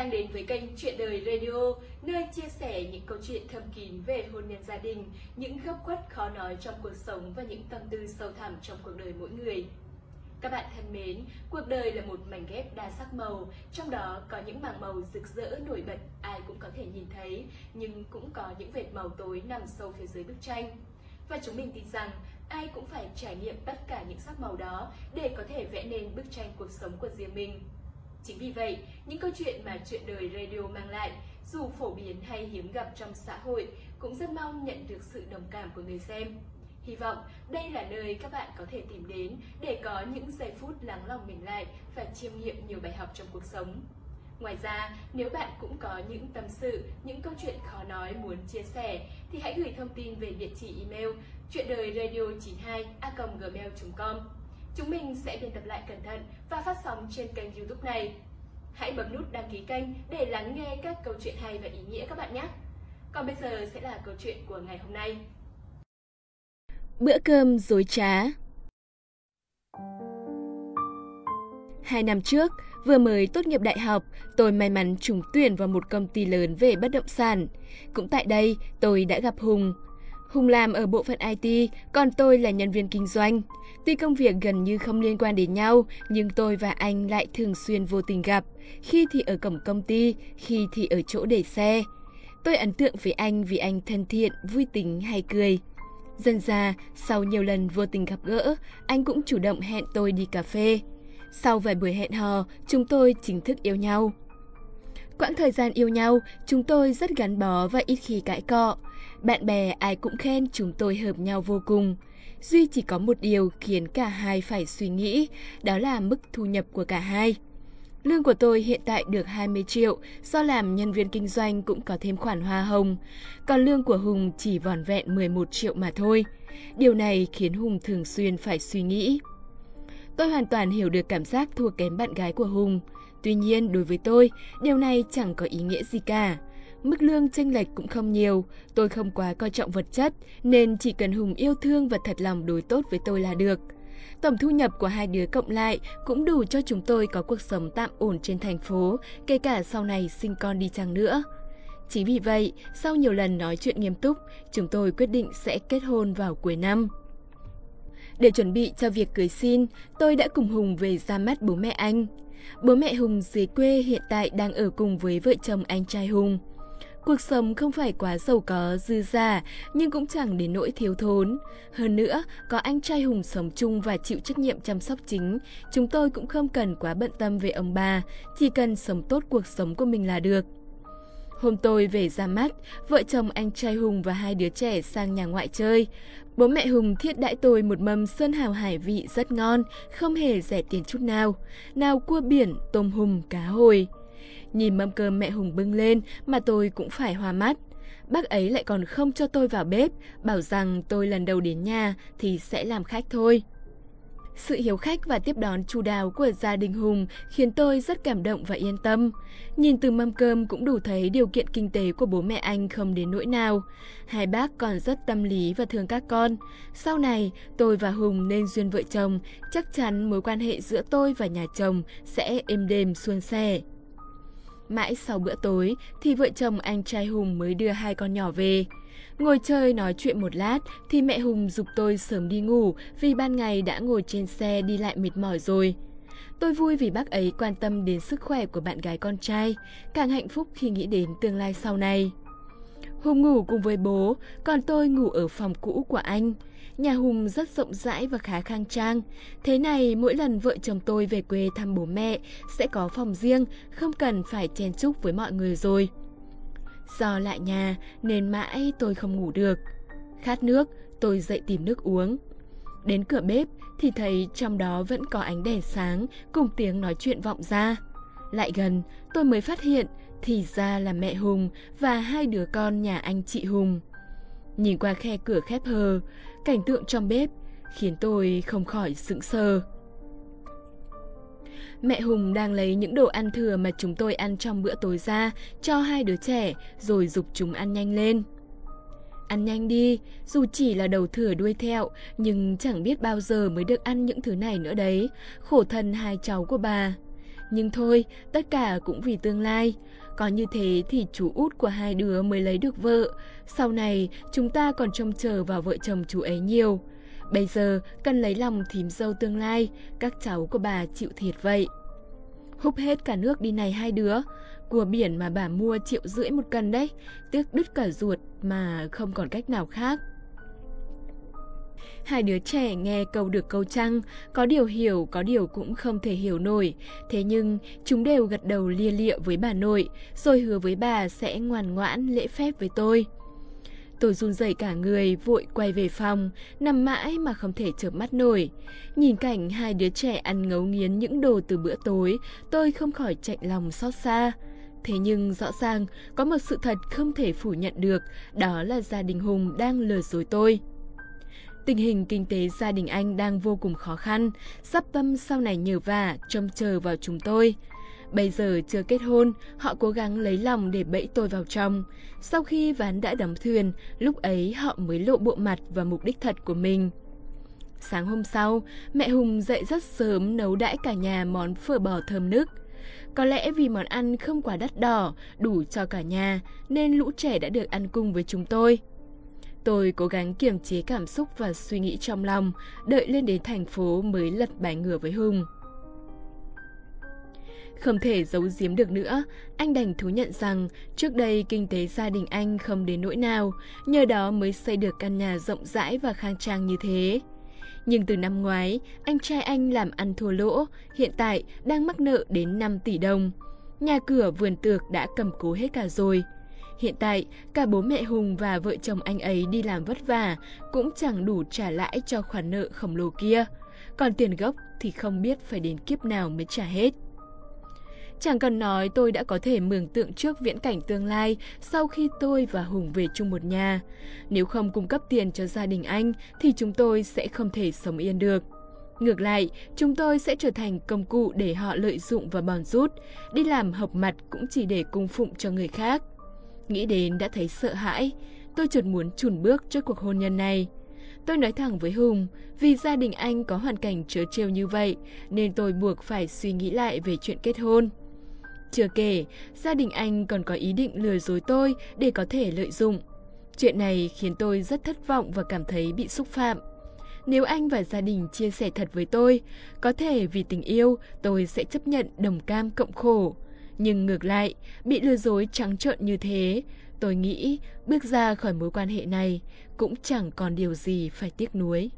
đang đến với kênh Chuyện đời Radio, nơi chia sẻ những câu chuyện thầm kín về hôn nhân gia đình, những góc khuất khó nói trong cuộc sống và những tâm tư sâu thẳm trong cuộc đời mỗi người. Các bạn thân mến, cuộc đời là một mảnh ghép đa sắc màu, trong đó có những mảng màu rực rỡ nổi bật ai cũng có thể nhìn thấy, nhưng cũng có những vệt màu tối nằm sâu phía dưới bức tranh. Và chúng mình tin rằng ai cũng phải trải nghiệm tất cả những sắc màu đó để có thể vẽ nên bức tranh cuộc sống của riêng mình. Chính vì vậy, những câu chuyện mà chuyện đời radio mang lại, dù phổ biến hay hiếm gặp trong xã hội, cũng rất mong nhận được sự đồng cảm của người xem. Hy vọng đây là nơi các bạn có thể tìm đến để có những giây phút lắng lòng mình lại và chiêm nghiệm nhiều bài học trong cuộc sống. Ngoài ra, nếu bạn cũng có những tâm sự, những câu chuyện khó nói muốn chia sẻ thì hãy gửi thông tin về địa chỉ email chuyện đời radio 92 a gmail.com. Chúng mình sẽ biên tập lại cẩn thận và phát sóng trên kênh youtube này. Hãy bấm nút đăng ký kênh để lắng nghe các câu chuyện hay và ý nghĩa các bạn nhé. Còn bây giờ sẽ là câu chuyện của ngày hôm nay. Bữa cơm dối trá Hai năm trước, vừa mới tốt nghiệp đại học, tôi may mắn trúng tuyển vào một công ty lớn về bất động sản. Cũng tại đây, tôi đã gặp Hùng. Hùng làm ở bộ phận IT, còn tôi là nhân viên kinh doanh. Tuy công việc gần như không liên quan đến nhau, nhưng tôi và anh lại thường xuyên vô tình gặp, khi thì ở cổng công ty, khi thì ở chỗ để xe. Tôi ấn tượng với anh vì anh thân thiện, vui tính, hay cười. Dần ra, sau nhiều lần vô tình gặp gỡ, anh cũng chủ động hẹn tôi đi cà phê. Sau vài buổi hẹn hò, chúng tôi chính thức yêu nhau. Quãng thời gian yêu nhau, chúng tôi rất gắn bó và ít khi cãi cọ. Bạn bè ai cũng khen chúng tôi hợp nhau vô cùng. Duy chỉ có một điều khiến cả hai phải suy nghĩ, đó là mức thu nhập của cả hai. Lương của tôi hiện tại được 20 triệu, do làm nhân viên kinh doanh cũng có thêm khoản hoa hồng. Còn lương của Hùng chỉ vòn vẹn 11 triệu mà thôi. Điều này khiến Hùng thường xuyên phải suy nghĩ. Tôi hoàn toàn hiểu được cảm giác thua kém bạn gái của Hùng. Tuy nhiên, đối với tôi, điều này chẳng có ý nghĩa gì cả. Mức lương chênh lệch cũng không nhiều, tôi không quá coi trọng vật chất, nên chỉ cần Hùng yêu thương và thật lòng đối tốt với tôi là được. Tổng thu nhập của hai đứa cộng lại cũng đủ cho chúng tôi có cuộc sống tạm ổn trên thành phố, kể cả sau này sinh con đi chăng nữa. Chính vì vậy, sau nhiều lần nói chuyện nghiêm túc, chúng tôi quyết định sẽ kết hôn vào cuối năm. Để chuẩn bị cho việc cưới xin, tôi đã cùng Hùng về ra mắt bố mẹ anh. Bố mẹ Hùng dưới quê hiện tại đang ở cùng với vợ chồng anh trai Hùng. Cuộc sống không phải quá giàu có, dư giả, nhưng cũng chẳng đến nỗi thiếu thốn. Hơn nữa, có anh trai Hùng sống chung và chịu trách nhiệm chăm sóc chính, chúng tôi cũng không cần quá bận tâm về ông bà, chỉ cần sống tốt cuộc sống của mình là được. Hôm tôi về ra mắt, vợ chồng anh trai Hùng và hai đứa trẻ sang nhà ngoại chơi. Bố mẹ Hùng thiết đãi tôi một mâm sơn hào hải vị rất ngon, không hề rẻ tiền chút nào. Nào cua biển, tôm hùm, cá hồi. Nhìn mâm cơm mẹ Hùng bưng lên mà tôi cũng phải hoa mắt. Bác ấy lại còn không cho tôi vào bếp, bảo rằng tôi lần đầu đến nhà thì sẽ làm khách thôi. Sự hiếu khách và tiếp đón chu đáo của gia đình Hùng khiến tôi rất cảm động và yên tâm. Nhìn từ mâm cơm cũng đủ thấy điều kiện kinh tế của bố mẹ anh không đến nỗi nào. Hai bác còn rất tâm lý và thương các con. Sau này, tôi và Hùng nên duyên vợ chồng, chắc chắn mối quan hệ giữa tôi và nhà chồng sẽ êm đềm suôn sẻ. Mãi sau bữa tối thì vợ chồng anh trai Hùng mới đưa hai con nhỏ về. Ngồi chơi nói chuyện một lát thì mẹ Hùng dục tôi sớm đi ngủ vì ban ngày đã ngồi trên xe đi lại mệt mỏi rồi. Tôi vui vì bác ấy quan tâm đến sức khỏe của bạn gái con trai, càng hạnh phúc khi nghĩ đến tương lai sau này. Hùng ngủ cùng với bố, còn tôi ngủ ở phòng cũ của anh. Nhà Hùng rất rộng rãi và khá khang trang. Thế này, mỗi lần vợ chồng tôi về quê thăm bố mẹ sẽ có phòng riêng, không cần phải chen chúc với mọi người rồi. Do lại nhà nên mãi tôi không ngủ được. Khát nước, tôi dậy tìm nước uống. Đến cửa bếp thì thấy trong đó vẫn có ánh đèn sáng cùng tiếng nói chuyện vọng ra. Lại gần, tôi mới phát hiện thì ra là mẹ Hùng và hai đứa con nhà anh chị Hùng. Nhìn qua khe cửa khép hờ, cảnh tượng trong bếp khiến tôi không khỏi sững sờ. Mẹ Hùng đang lấy những đồ ăn thừa mà chúng tôi ăn trong bữa tối ra cho hai đứa trẻ rồi dục chúng ăn nhanh lên. Ăn nhanh đi, dù chỉ là đầu thừa đuôi theo, nhưng chẳng biết bao giờ mới được ăn những thứ này nữa đấy, khổ thân hai cháu của bà. Nhưng thôi, tất cả cũng vì tương lai. Có như thế thì chú út của hai đứa mới lấy được vợ. Sau này, chúng ta còn trông chờ vào vợ chồng chú ấy nhiều. Bây giờ, cần lấy lòng thím dâu tương lai, các cháu của bà chịu thiệt vậy. Húp hết cả nước đi này hai đứa. Cua biển mà bà mua triệu rưỡi một cân đấy, tiếc đứt cả ruột mà không còn cách nào khác. Hai đứa trẻ nghe câu được câu trăng, có điều hiểu, có điều cũng không thể hiểu nổi. Thế nhưng chúng đều gật đầu lia lịa với bà nội, rồi hứa với bà sẽ ngoan ngoãn lễ phép với tôi. Tôi run rẩy cả người, vội quay về phòng, nằm mãi mà không thể chợp mắt nổi. Nhìn cảnh hai đứa trẻ ăn ngấu nghiến những đồ từ bữa tối, tôi không khỏi chạy lòng xót xa. Thế nhưng rõ ràng có một sự thật không thể phủ nhận được, đó là gia đình Hùng đang lừa dối tôi. Tình hình kinh tế gia đình anh đang vô cùng khó khăn, sắp tâm sau này nhờ vả, trông chờ vào chúng tôi. Bây giờ chưa kết hôn, họ cố gắng lấy lòng để bẫy tôi vào trong. Sau khi ván đã đóng thuyền, lúc ấy họ mới lộ bộ mặt và mục đích thật của mình. Sáng hôm sau, mẹ Hùng dậy rất sớm nấu đãi cả nhà món phở bò thơm nức. Có lẽ vì món ăn không quá đắt đỏ, đủ cho cả nhà, nên lũ trẻ đã được ăn cùng với chúng tôi. Tôi cố gắng kiềm chế cảm xúc và suy nghĩ trong lòng, đợi lên đến thành phố mới lật bài ngửa với Hùng. Không thể giấu giếm được nữa, anh đành thú nhận rằng trước đây kinh tế gia đình anh không đến nỗi nào, nhờ đó mới xây được căn nhà rộng rãi và khang trang như thế. Nhưng từ năm ngoái, anh trai anh làm ăn thua lỗ, hiện tại đang mắc nợ đến 5 tỷ đồng. Nhà cửa vườn tược đã cầm cố hết cả rồi. Hiện tại, cả bố mẹ Hùng và vợ chồng anh ấy đi làm vất vả cũng chẳng đủ trả lãi cho khoản nợ khổng lồ kia. Còn tiền gốc thì không biết phải đến kiếp nào mới trả hết. Chẳng cần nói tôi đã có thể mường tượng trước viễn cảnh tương lai sau khi tôi và Hùng về chung một nhà. Nếu không cung cấp tiền cho gia đình anh thì chúng tôi sẽ không thể sống yên được. Ngược lại, chúng tôi sẽ trở thành công cụ để họ lợi dụng và bòn rút, đi làm hộc mặt cũng chỉ để cung phụng cho người khác. Nghĩ đến đã thấy sợ hãi, tôi chợt muốn chùn bước trước cuộc hôn nhân này. Tôi nói thẳng với Hùng, vì gia đình anh có hoàn cảnh trớ trêu như vậy, nên tôi buộc phải suy nghĩ lại về chuyện kết hôn. Chưa kể, gia đình anh còn có ý định lừa dối tôi để có thể lợi dụng. Chuyện này khiến tôi rất thất vọng và cảm thấy bị xúc phạm. Nếu anh và gia đình chia sẻ thật với tôi, có thể vì tình yêu tôi sẽ chấp nhận đồng cam cộng khổ. Nhưng ngược lại, bị lừa dối trắng trợn như thế, tôi nghĩ bước ra khỏi mối quan hệ này cũng chẳng còn điều gì phải tiếc nuối.